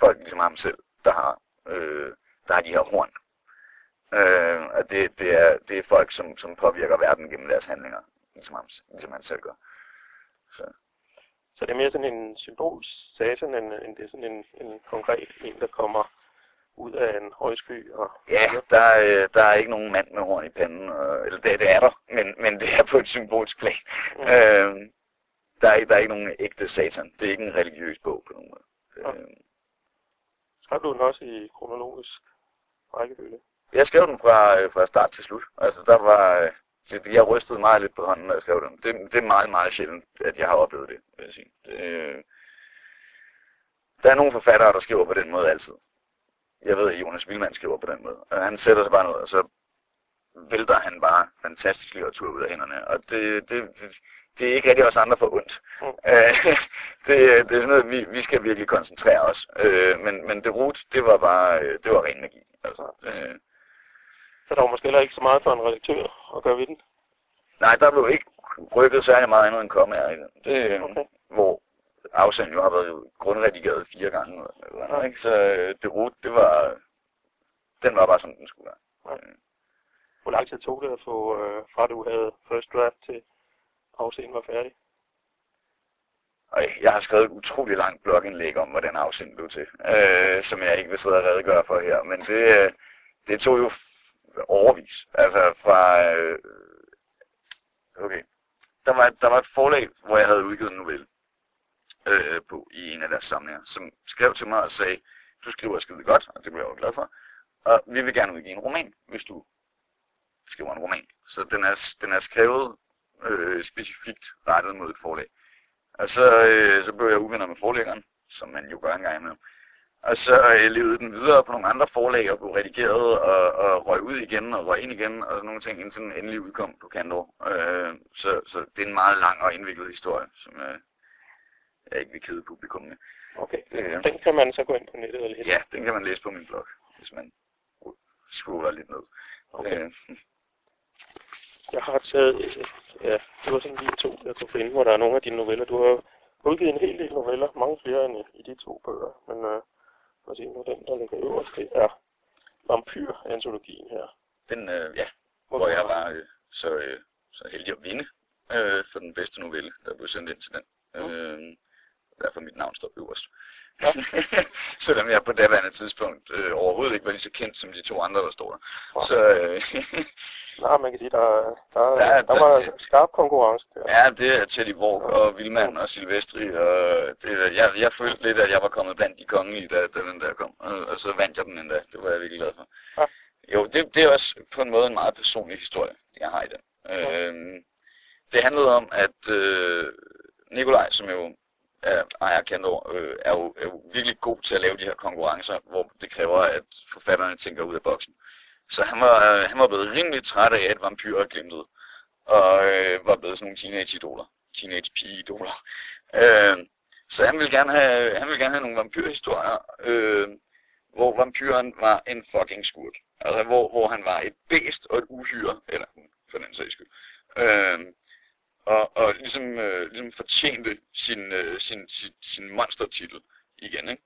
folk ligesom ham selv, der har, øh, der har de her horn. Øh, og det, det, er, det er folk, som, som påvirker verden gennem deres handlinger, ligesom, ham, ligesom han selv gør. Så, så det er mere sådan en symbolsk Satan, end, end det er sådan en, en konkret en, der kommer ud af en højsky. Og, ja, der, er, øh, der er ikke nogen mand med horn i panden, eller det, det er der, men, men det er på et symbolsk plan. Mm. Øh, der, er, der er ikke nogen ægte satan. Det er ikke en religiøs bog på nogen måde. Det, Okay. Skrev du den også i kronologisk rækkefølge? Jeg skrev den fra, øh, fra start til slut. Altså, der var... øh, Det, jeg rystede meget lidt på hånden, når jeg skrev den. Det, det er meget, meget sjældent, at jeg har oplevet det, vil jeg sige. Det, øh, der er nogle forfattere, der skriver på den måde altid. Jeg ved, at Jonas Vildmand skriver på den måde. Og han sætter sig bare ned, og så vælter han bare fantastisk litteratur ud af hænderne. Og det, det, det, det er ikke rigtig os andre for ondt. Mm. Øh, det, det er sådan noget, vi, vi skal virkelig koncentrere os. Øh, men, men det rute, det var bare, øh, det var ren magi. Altså, det, Så der var måske heller ikke så meget for en redaktør at gøre ved den. Nej, der blev ikke rykket særlig meget andet end kommaer i den. Det, Okay. okay. Hvor afsenderen jo har været grundredigeret fire gange. Eller, andet, ikke? Så øh, det rute, det var, den var bare som den skulle være. Hvor lang tid tog det at få, øh, fra du havde first draft til afseen var færdig? Og jeg har skrevet et utrolig langt blogindlæg om, hvordan afsendt blev til, øh, som jeg ikke vil sidde og redegøre for her. Men det, øh, det tog jo overvis. Altså fra... Øh, okay. Der var, der var et forlag, hvor jeg havde udgivet en novelle øh, på i en af deres samlinger, som skrev til mig og sagde, du skriver skide godt, og det blev jeg jo glad for. Og vi vil gerne udgive en roman, hvis du skriver en roman. Så den er, den er skrevet øh, specifikt rettet mod et forlag. Og så, øh, så blev jeg uvenner med forlæggeren, som man jo gør en gang imellem. Og så øh, levede den videre på nogle andre forlag og blev redigeret og, og røg ud igen og røg ind igen og sådan nogle ting, indtil den endelig udkom på Kandor. Øh, så, så det er en meget lang og indviklet historie, som øh, jeg ikke vil kede publikum med. Okay. Det, Den kan man så gå ind på nettet og læse. ja, den kan man læse på min blog, hvis man scroller lidt ned. Okay. Øh, Jeg har taget, øh, ja, det var sådan lige to, jeg kunne finde, hvor der er nogle af dine noveller. Du har udgivet en hel del noveller, mange flere end i de to bøger, men øh, lad os se nu, den der ligger øverst, det er Vampyr-antologien her. den, øh, ja, Hvor hvor jeg var øh, så, øh, så heldig at vinde øh, for den bedste novelle, der blev sendt ind til den. Mm. Øh, derfor mit navn står øverst. Selvom jeg på daværende tidspunkt øh, overhovedet ikke var lige så kendt som de to andre, der står der. Okay. Så øh, Nej, man kan sige, der, der, der, der der- var skarp konkurrence der. ja, det er Teddy Borg og Vilman og Silvestri. Og det, jeg, jeg følte lidt, at jeg var kommet blandt de kongelige, da, da den der kom. Og, og så vandt jeg den endda. Det var jeg virkelig glad for. Ja. Jo, det, det er også på en måde en meget personlig historie, jeg har i den. Ja. Øhm, det handlede om, at øh, Nikolaj, som jo Øh, er ejer Kandor, øh, er, jo, er jo virkelig god til at lave de her konkurrencer, hvor det kræver, at forfatterne tænker ud af boksen. Så han var, øh, han var blevet rimelig træt af, at vampyrer glimtede, og øh, var blevet sådan nogle teenage-idoler, teenage-pige-idoler. Øh, så han ville gerne have, han ville gerne have nogle vampyrhistorier, øh, hvor vampyren var en fucking skurk. Altså hvor, hvor han var et bæst og et uhyre, eller hun for den sags skyld. Øh, og, og ligesom, øh, ligesom fortjente sin, øh, sin, sin, sin monstertitel igen. Ikke?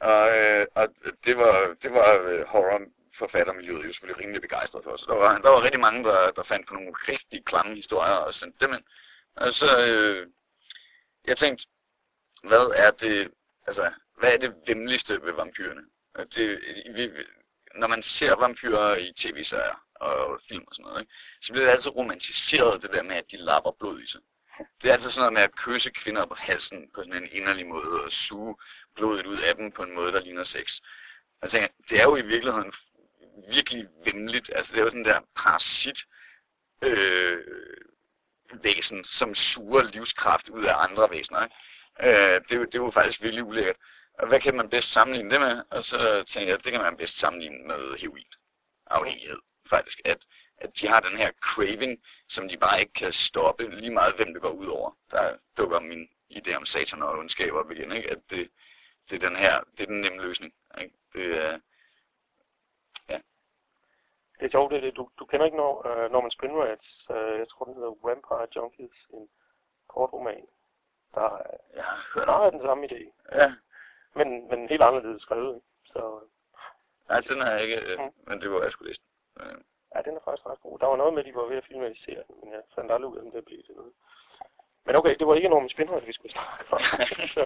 Og, øh, og det var, det var øh, horrorforfattermiljøet jo selvfølgelig rimelig begejstret for. Så der var, der var rigtig mange, der, der fandt på nogle rigtig klamme historier og sendte dem ind. Og så, øh, jeg tænkte, hvad er det, altså, hvad er det vemmeligste ved vampyrerne? Det, vi, når man ser vampyrer i tv-serier og film og sådan noget, ikke? så bliver det altid romantiseret, det der med, at de lapper blod i sig. Det er altid sådan noget med at kysse kvinder på halsen på sådan en inderlig måde, og suge blodet ud af dem på en måde, der ligner sex. Jeg tænker, det er jo i virkeligheden virkelig vemmeligt. Altså det er jo den der parasit øh, væsen, som suger livskraft ud af andre væsener. Ikke? Øh, det, er jo- det er jo faktisk virkelig ulækkert. Og hvad kan man bedst sammenligne det med? Og så tænker jeg, at det kan man bedst sammenligne med heroin. Afhængighed, faktisk. At, at de har den her craving, som de bare ikke kan stoppe, lige meget hvem det går ud over. Der dukker min idé om satan og ondskab op igen, ikke? At det, det er den her, det er den nemme løsning. Ikke? Det er, Det er sjovt, det er det. Du, du kender ikke Nor, uh, Norman Spinrats, uh, jeg tror den hedder Vampire Junkies, en kort roman, der er jeg har hørt om. meget den samme idé, Ja, men, men helt anderledes skrevet. Så nej, den har jeg ikke, øh, Mm. men det var jeg skulle læse. den. Øh, ja, den er faktisk ret god. Der var noget med, at de var ved at filmatisere den, men jeg fandt aldrig ud af, om det blev til noget. Men okay, det var ikke Norman Spinrat, vi skulle snakke om. så,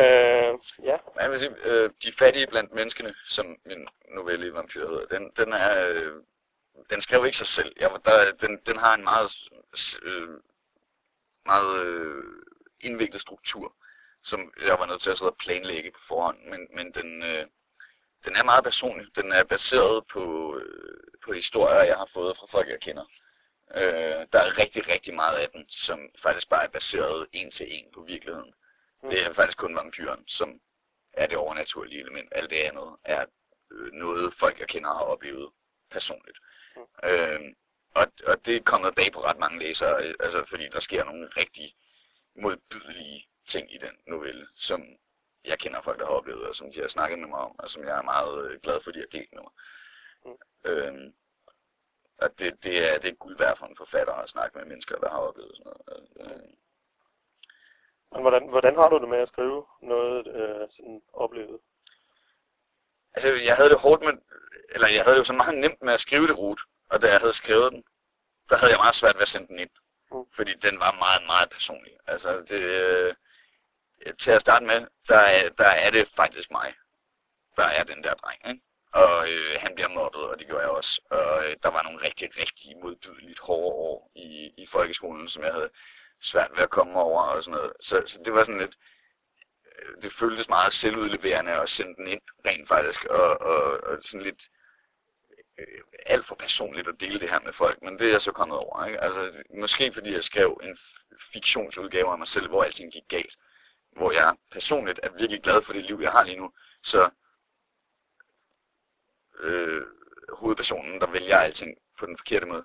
øh, ja, jeg vil sige, øh, De fattige blandt menneskene, som min novelle i Vampyr hedder, den, den er, øh, den skrev ikke sig selv. Jeg, var- der, den, den har en meget, øh, meget øh, indviklet struktur, som jeg var nødt til at sidde og planlægge på forhånd, men, men den, øh, den er meget personlig. Den er baseret på, øh, på historier, jeg har fået fra folk, jeg kender. Øh, der er rigtig, rigtig meget af den, som faktisk bare er baseret en til en på virkeligheden. Mm. Det er faktisk kun vampyren, som er det overnaturlige element. Alt det andet er øh, noget, folk jeg kender har oplevet personligt. Mm. Øh, og, og det er kommet bag på ret mange læsere, øh, altså fordi der sker nogle rigtig modbydelige ting i den novelle, som jeg kender folk, der har oplevet, og som de har snakket med mig om, og som jeg er meget øh, glad for, de har delt med mig. Mm. Øh, og det, det, er, det er guld værd for en forfatter at snakke med mennesker, der har oplevet sådan noget. Øh, men hvordan, hvordan har du det med at skrive noget øh, sådan oplevet? Altså, jeg havde det hårdt med, eller jeg havde det jo så meget nemt med at skrive det rute, og da jeg havde skrevet den, der havde jeg meget svært ved at sende den ind. Mm. Fordi den var meget, meget personlig. Altså, det, øh, til at starte med, der er, der er det faktisk mig, der er den der dreng, ikke? Og øh, han bliver mobbet, og det gjorde jeg også. Og øh, der var nogle rigtig, rigtig modbydeligt hårde år i, i folkeskolen, som jeg havde svært ved at komme over og sådan noget. Så, så det var sådan lidt, øh, det føltes meget selvudleverende at sende den ind rent faktisk, og, og, og sådan lidt øh, alt for personligt at dele det her med folk, men det er jeg så kommet over. Ikke? Altså, måske fordi jeg skrev en fiktionsudgave af mig selv, hvor alting gik galt, hvor jeg personligt er virkelig glad for det liv, jeg har lige nu, så øh, hovedpersonen, der vælger alting på den forkerte måde,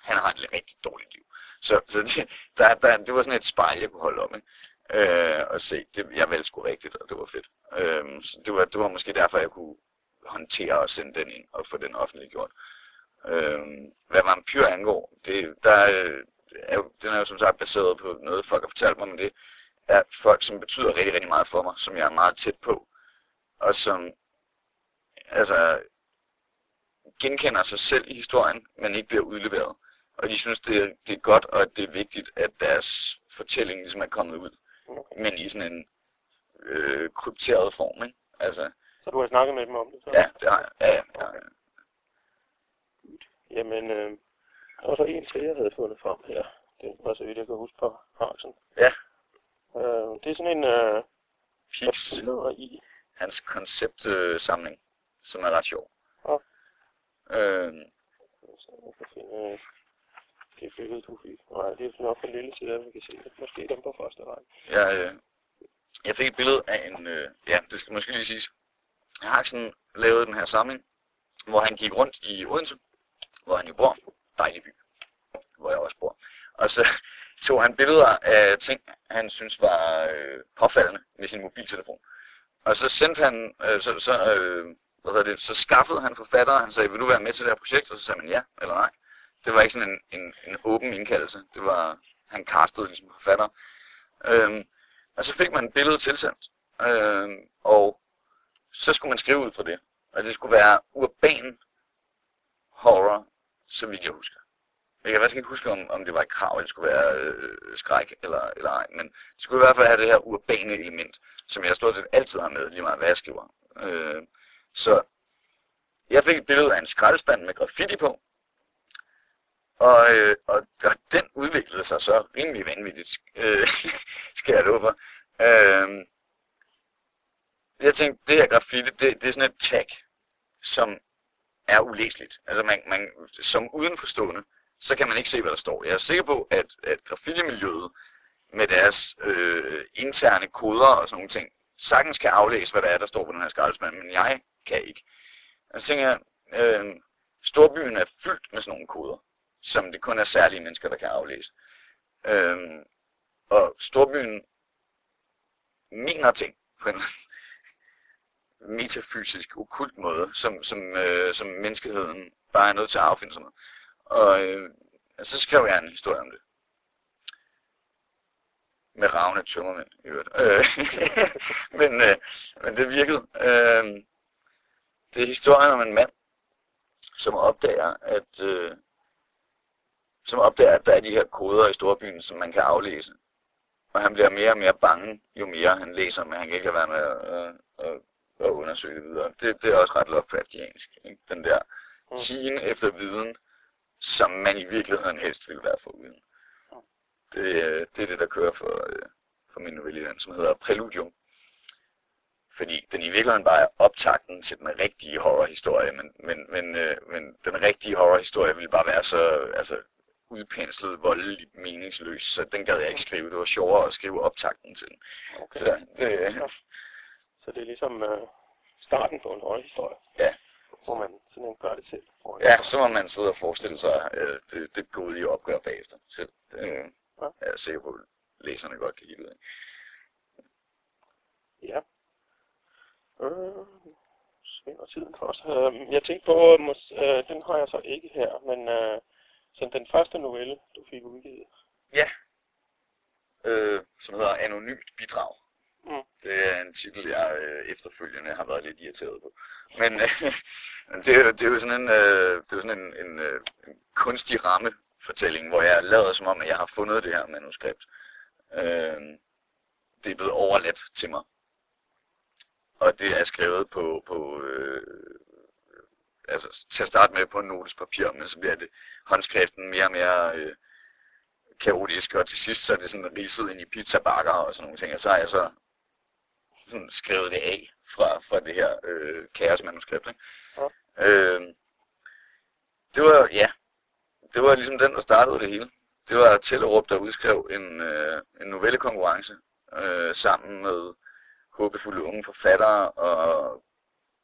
han har et rigtig dårligt liv. Så, så det, der, der, det var sådan et spejl, jeg kunne holde op med. Øh, og se, det, jeg valgte sgu rigtigt, og det var fedt. Øh, så det var, det var måske derfor, jeg kunne håndtere og sende den ind og få den offentliggjort. Øh, hvad vampyr angår, det, der øh, er jo, den er jo som sagt baseret på noget, folk har fortalt mig, men det er folk, som betyder rigtig, rigtig meget for mig, som jeg er meget tæt på, og som altså, genkender sig selv i historien, men ikke bliver udleveret. Og de synes, det er, det er godt, og at det er vigtigt, at deres fortælling ligesom er kommet ud. Okay. Men i sådan en øh, krypteret form, ikke? Altså, så du har snakket med dem om det? Så? Ja, det har jeg. Ja, ja, ja. Okay. Jamen, øh, der var så en til, jeg havde fundet frem her. Det var så vidt, jeg kan huske på Harksen. Ja. Øh, det er sådan en... Øh, Piks. i. Hans konceptsamling, øh, som er ret sjov. Ja. Øh, finde... Det billede, du fik. Nej, det er nok for lille til, at vi kan se det. Måske dem på første række. Ja, øh, jeg fik et billede af en, øh, ja, det skal måske lige siges. Haksen lavede den her samling, hvor han gik rundt i Odense, hvor han jo bor. Dejlig by, hvor jeg også bor. Og så tog han billeder af ting, han synes var øh, påfaldende med sin mobiltelefon. Og så sendte han, øh, så, så, øh, hvad det, så skaffede han forfatteren, han sagde, vil du være med til det her projekt? Og så sagde man ja eller nej. Det var ikke sådan en, en, en åben indkaldelse. Det var, han castede ligesom forfatter. Øhm, og så fik man et billede tilsendt. Øhm, og så skulle man skrive ud fra det. Og det skulle være urban horror, så vidt jeg husker. Jeg kan faktisk ikke huske, om, om det var et krav, eller det skulle være øh, skræk eller, eller ej. Men det skulle i hvert fald have det her urbane element, som jeg stort set altid har med, lige meget hvad jeg skriver. Øh, så jeg fik et billede af en skraldespand med graffiti på, og, øh, og, og den udviklede sig så rimelig vanvittigt, øh, skal jeg love for. Øh, jeg tænkte, det her graffiti, det, det er sådan et tag, som er ulæseligt. Altså man, man, som udenforstående, så kan man ikke se, hvad der står. Jeg er sikker på, at, at graffiti-miljøet med deres øh, interne koder og sådan nogle ting, sagtens kan aflæse, hvad der er, der står på den her skraldespand, men jeg kan ikke. Jeg tænker, øh, storbyen er fyldt med sådan nogle koder som det kun er særlige mennesker, der kan aflæse. Øh, og storbyen mener ting på en metafysisk, okult måde, som, som, øh, som menneskeheden bare er nødt til at affinde sig med. Og øh, så skrev jeg en historie om det. Med ravne tømmermænd, i øvrigt. Øh, men, øh, men det virkede. Øh, det er historien om en mand, som opdager, at øh, som opdager, at der er de her koder i storbyen, som man kan aflæse. Og han bliver mere og mere bange, jo mere han læser, men han kan ikke lade være med at, at, at undersøge det videre. Det, det er også ret Lovecraftiansk. Ikke? Den der mm. efter viden, som man i virkeligheden helst ville være for uden. Det, det er det, der kører for, på min novelle, som hedder Preludium. Fordi den i virkeligheden bare er optakten til den rigtige horrorhistorie, men, men, men, øh, men den rigtige horrorhistorie ville bare være så altså, udpenslet, voldeligt, meningsløs, så den gad jeg ikke skrive. Det var sjovere at skrive optakten til den. Okay. Så det, Så det er ligesom øh, starten på en horrorhistorie. Ja. Hvor man simpelthen gør det selv. Ja, så må man sidde og forestille sig øh, det, det gode i opgør bagefter selv. Det øh, er jeg sikker på, at læserne godt kan lide ud af. Ja. Øh, svinger tiden for os. Øh, jeg tænkte på, mås, øh, den har jeg så ikke her, men øh, sådan den første novelle, du fik udgivet. Øh, som hedder Anonymt Bidrag. Mm. Det er en titel, jeg øh, efterfølgende har været lidt irriteret på. Men øh, det, er, det er jo sådan en, øh, det er sådan en, en, øh, en kunstig rammefortælling, hvor jeg lader som om, at jeg har fundet det her manuskript. Øh, det er blevet overladt til mig. Og det er skrevet på, på øh, altså til at starte med på en notespapir, men så bliver det håndskriften mere og mere øh, kaotisk, og til sidst så er det sådan ridset ind i pizzabakker og sådan nogle ting, og så har jeg så sådan skrevet det af fra, fra det her øh, kaosmanuskript. Ikke? Ja. Øh, det var, ja, det var ligesom den, der startede det hele. Det var Tellerup, der udskrev en, øh, en novellekonkurrence øh, sammen med håbefulde unge forfattere og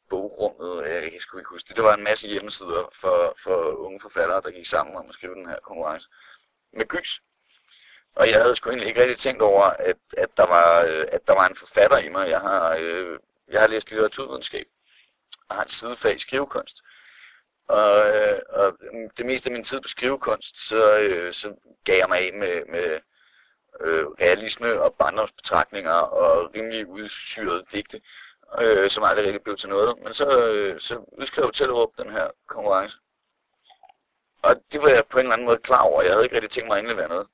bogrummet, jeg kan sgu ikke huske det. Det var en masse hjemmesider for, for unge forfattere, der gik sammen om at skrive den her konkurrence med gys. Og jeg havde sgu egentlig ikke rigtig tænkt over, at, at, der, var, øh, at der var en forfatter i mig. Jeg har, øh, jeg har læst litteraturvidenskab og har et sidefag i skrivekunst. Og, øh, og det meste af min tid på skrivekunst, så, øh, så gav jeg mig af med, med øh, realisme og barndomsbetragtninger og rimelig udsyrede digte, øh, som aldrig rigtig blev til noget. Men så, øh, så udskrev Tellerup den her konkurrence. Og det var jeg på en eller anden måde klar over. Jeg havde ikke rigtig tænkt mig at indlevere noget.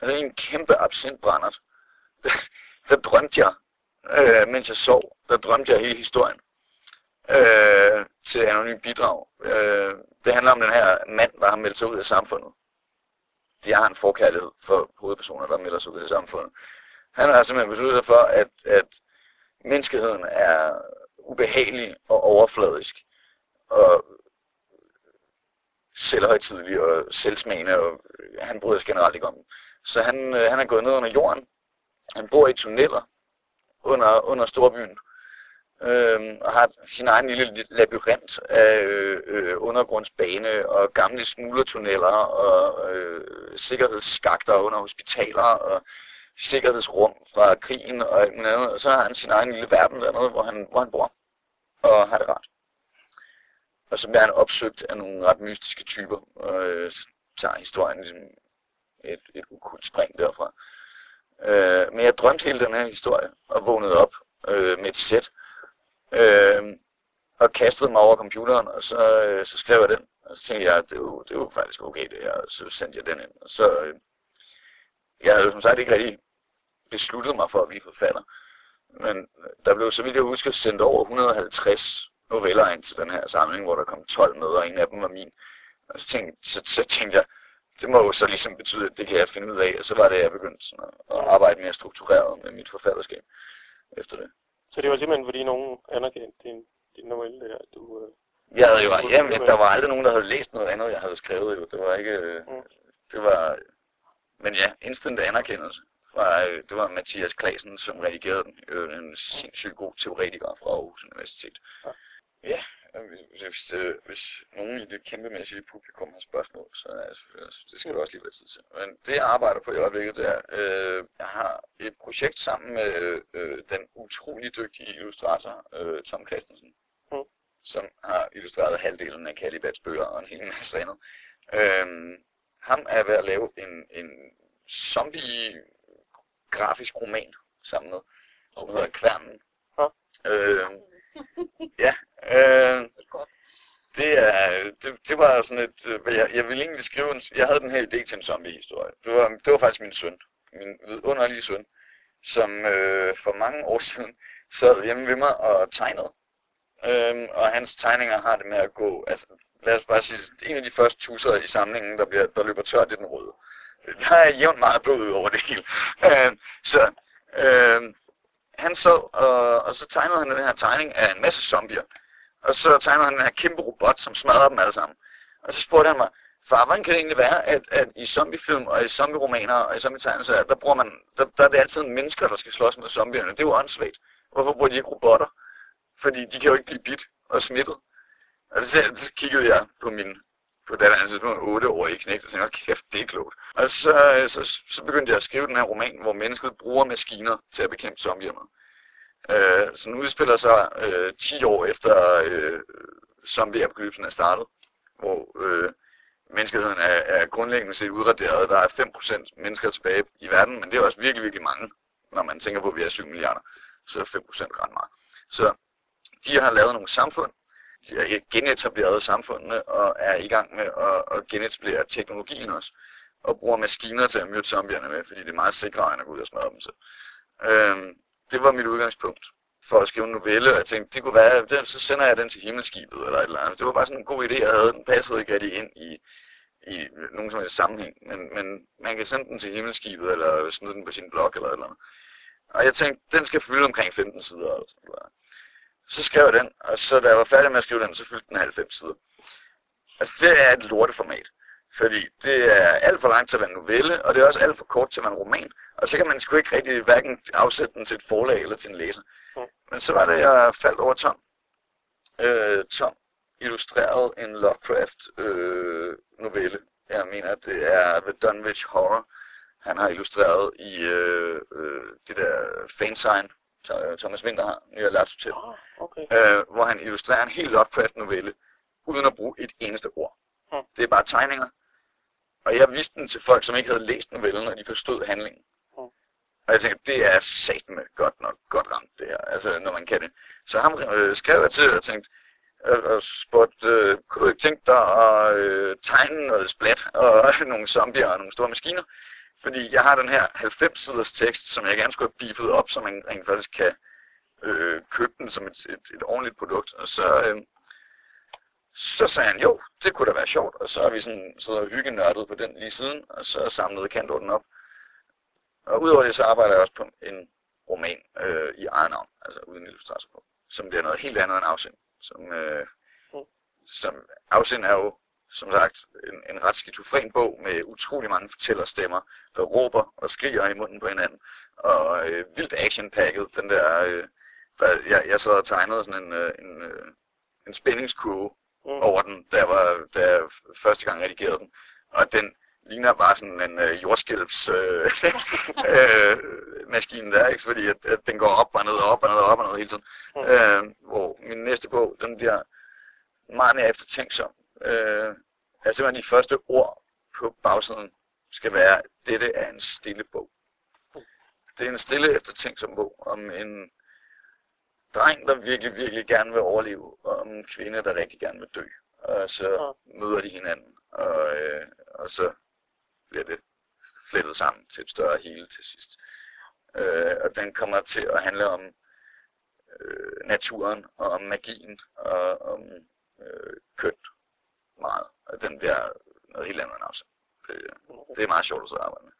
Jeg havde en kæmpe absintbrændert. der drømte jeg, øh, mens jeg sov, der drømte jeg hele historien øh, til anonym bidrag. Øh, det handler om den her mand, der har meldt sig ud af samfundet. De har en forkærlighed for hovedpersoner, der melder sig ud af samfundet. Han har simpelthen besluttet sig for, at, at menneskeheden er ubehagelig og overfladisk. Og selvhøjtidlig og selvsmagende, og han bryder sig generelt ikke om. Så han, øh, han er gået ned under jorden. Han bor i tunneller under, under storbyen. Øh, og har sin egen lille labyrint af øh, øh, undergrundsbane og gamle smuglertunneller og øh, sikkerhedsskakter under hospitaler og sikkerhedsrum fra krigen og alt muligt andet. Og så har han sin egen lille verden dernede, hvor han, hvor han bor og har det rart. Og så bliver han opsøgt af nogle ret mystiske typer, og øh, tager historien ligesom et, et ukult spring derfra. Øh, men jeg drømte hele den her historie, og vågnede op øh, med et sæt, øh, og kastede mig over computeren, og så, øh, så skrev jeg den. Og så tænkte jeg, at det er jo, det er jo faktisk okay det her, og så sendte jeg den ind. Og så, øh, jeg havde jo som sagt ikke rigtig besluttet mig for at blive forfatter. Men øh, der blev, så vidt jeg husker, sendt over 150 noveller ind til den her samling, hvor der kom 12 med, og en af dem var min. Og så tænkte, så, så tænkte jeg, det må jo så ligesom betyde, at det kan jeg finde ud af, og så var det, jeg begyndte sådan at, at arbejde mere struktureret med mit forfatterskab efter det. Så det var simpelthen fordi nogen anerkendte din, din novelle der, at du... Øh, Jeg havde jo, jamen, der var aldrig nogen, der havde læst noget andet, jeg havde skrevet jo. Det var ikke, øh, Mm. det var, men ja, instant anerkendelse. Fra, øh, det var Mathias Klasen, som redigerede den. Øh, en sindssygt god teoretiker fra Aarhus Universitet. Ja. Ja, hvis, øh, hvis nogen i det kæmpemæssige publikum har spørgsmål, så altså, det skal der også lige være tid til. Men det jeg arbejder på i øjeblikket, det er, øh, jeg har et projekt sammen med øh, den utrolig dygtige illustrator øh, Tom Christensen, Mm. som har illustreret halvdelen af Calibats bøger og en hel masse andet. Øhm, ham er ved at lave en, en zombie grafisk roman sammen med, som hedder Kværnen. Ja. Øhm, ja, øh, det, er, det, det var sådan et, øh, jeg, jeg ville egentlig skrive en, jeg havde den her idé til en zombie-historie. Det var, det var faktisk min søn, min vidunderlige søn, som øh, for mange år siden sad hjemme ved mig og tegnede. Øhm, og hans tegninger har det med at gå, altså lad os bare sige, en af de første tusser i samlingen, der, bliver, der løber tør, det er den røde. der er jævnt meget blod over det hele. Øh, så øh, han sad, og, og så tegnede han den her tegning af en masse zombier. Og så tegnede han den her kæmpe robot, som smadrer dem alle sammen. Og så spurgte han mig, far, hvordan kan det egentlig være, at, at i zombiefilm og i zombieromaner og i zombietegnelser, der, bruger man, der, der er det altid mennesker, der skal slås med zombierne. Det er jo åndssvagt. Hvorfor bruger de ikke robotter? Fordi de kan jo ikke blive bit og smittet. Og så, så kiggede jeg på min på det andet tidspunkt 8 år i knægt, og tænkte, kæft, det er klogt. Og så, øh, så, så begyndte jeg at skrive den her roman, hvor mennesket bruger maskiner til at bekæmpe zombierne. Øh, så nu udspiller sig øh, 10 år efter øh, zombieapokalypsen er startet, hvor øh, menneskeheden er, er grundlæggende set udraderet. Der er 5% mennesker tilbage i verden, men det er også virkelig, virkelig mange, når man tænker på, at vi er 7 milliarder. Så er 5% ret meget. Så de har lavet nogle samfund, genetableret samfundene og er i gang med at, at genetablere teknologien også. Og bruger maskiner til at myrde zombierne med, fordi det er meget sikrere end at gå ud og smadre dem. Så. Øhm, det var mit udgangspunkt for at skrive en novelle, og jeg tænkte, det kunne være, den, så sender jeg den til himmelskibet, eller et eller andet. Det var bare sådan en god idé, jeg havde. Den passede ikke rigtig ind i, i nogen som helst sammenhæng, men, men man kan sende den til himmelskibet, eller smide den på sin blog, eller et eller andet. Og jeg tænkte, den skal fylde omkring 15 sider, eller sådan noget. Så skrev jeg den, og så da jeg var færdig med at skrive den, så fyldte den 90 sider. Altså det er et lorteformat. Fordi det er alt for langt til at være en novelle, og det er også alt for kort til at være en roman. Og så kan man sgu ikke rigtig hverken afsætte den til et forlag eller til en læser. Mm. Men så var det, jeg faldt over Tom. Øh, Tom illustrerede en Lovecraft øh, novelle. Jeg mener, at det er The Dunwich Horror. Han har illustreret i øh, øh, det der fansign, Thomas Winter har, Nye Lats Hotel. Oh, okay. øh, hvor han illustrerer en helt Lovecraft novelle, uden at bruge et eneste ord. Hmm. Det er bare tegninger. Og jeg viste den til folk, som ikke havde læst novellen, og de forstod handlingen. Og jeg tænkte, det er satme godt nok godt ramt det her, altså når man kan det. Så ham øh, skrev jeg til og tænkte, øh, og spurgte, øh, kunne du ikke tænke dig at øh, tegne noget splat og nogle zombier og nogle store maskiner? Fordi jeg har den her 90 siders tekst, som jeg gerne skulle have beefet op, så man rent faktisk kan øh, købe den som et, et, et ordentligt produkt. Og så, øh, så sagde han, jo, det kunne da være sjovt. Og så har vi sådan siddet og hyggenørdet på den lige siden, og så samlede Kantor den op. Og udover det, så arbejder jeg også på en roman øh, i eget navn, altså uden illustrator på, som bliver noget helt andet end afsend. Som, øh, mm. som afsend er jo, som sagt, en, en ret skizofren bog med utrolig mange fortællerstemmer, der råber og skriger i munden på hinanden. Og øh, vildt actionpacket, den der, øh, der jeg, jeg sad og tegnede sådan en, øh, en, øh, en spændingskurve mm. over den, da jeg, var, da jeg første gang redigerede den. Og den, ligner bare sådan en øh, jordskælvs øh, øh, maskine der, ikke? fordi at, at den går op og ned og op og ned og op og ned hele tiden. Mm. Øh, hvor min næste bog, den bliver meget mere eftertænksom. Øh, altså simpelthen de første ord på bagsiden skal være, dette er en stille bog. Det er en stille eftertænksom bog om en dreng, der virkelig, virkelig gerne vil overleve, og om en kvinde, der rigtig gerne vil dø. Og så møder de hinanden, og, øh, og så bliver det flettet sammen til et større hele til sidst. Øh, og den kommer til at handle om øh, naturen og om magien og om øh, køn meget. Og den bliver noget helt andet end afsend. Det, det er meget sjovt at så arbejde med.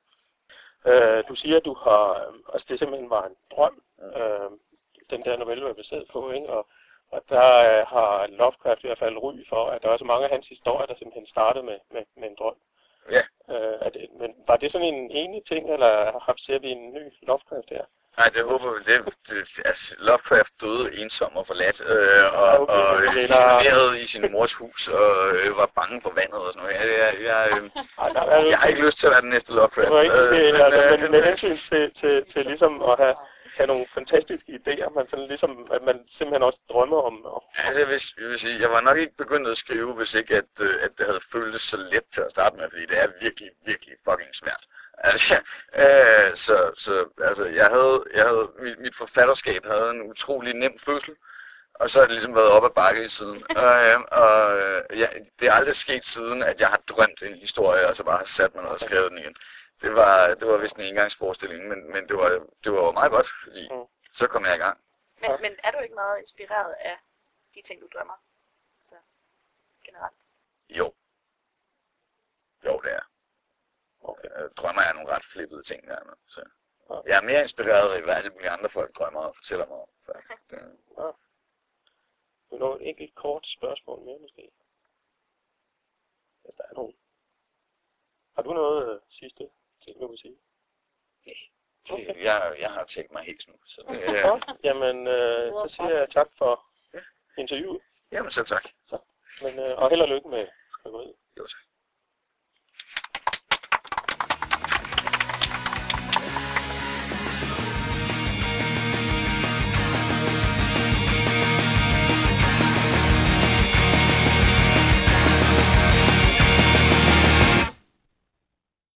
Øh, du siger, at du har, altså det simpelthen var en drøm, ja. øh, den der novelle var baseret på, ikke? Og, og der øh, har Lovecraft i hvert fald ry for, at der er så mange af hans historier, der simpelthen startede med, med, med en drøm. Ja. Øh, er det, men var det sådan en enig ting, eller har, ser vi en ny Lovecraft her? Nej, det håber vi. Det, det, altså, Lovecraft døde ensom og forladt, øh, og, okay, og øh, isoleret i sin mors hus, og øh, var bange for vandet og sådan noget. Jeg, jeg, jeg, øh, jeg har ikke lyst til at være den næste Lovecraft. Det ikke, øh, men, altså, men med hensyn til, til, til ligesom at have have nogle fantastiske idéer, man sådan ligesom, at man simpelthen også drømmer om. Og... Altså, jeg vil, jeg vil sige, jeg var nok ikke begyndt at skrive, hvis ikke at, øh, at det havde føltes så let til at starte med, fordi det er virkelig, virkelig fucking svært. Altså, øh, så, så altså, jeg havde, jeg havde, mit, mit forfatterskab havde en utrolig nem fødsel, og så har det ligesom været op ad bakke i siden. og, øh, og øh, ja, det er aldrig sket siden, at jeg har drømt en historie, og så bare har sat mig ned og skrevet den igen det var, det var vist en engangsforestilling, men, men det, var, det var meget godt, fordi mm. så kom jeg i gang. Men, men er du ikke meget inspireret af de ting, du drømmer? Altså, generelt? Jo. Jo, det er. Okay. Jeg drømmer nogle ret flippede ting der. nu, Så. Ja. Jeg er mere inspireret af, hvad alle mulige andre folk drømmer og fortæller mig om. faktisk. Det- Vi når et enkelt kort spørgsmål mere måske. Hvis der er nogen. Har du noget øh, sidste ting, du vil sige? Okay. Jeg, jeg har tænkt mig helt nu. Så det, Ja. Godt. Jamen, øh, så siger jeg tak for interviewet. jamen selv tak. Men, øh, og held og lykke med skriveriet. Jo tak.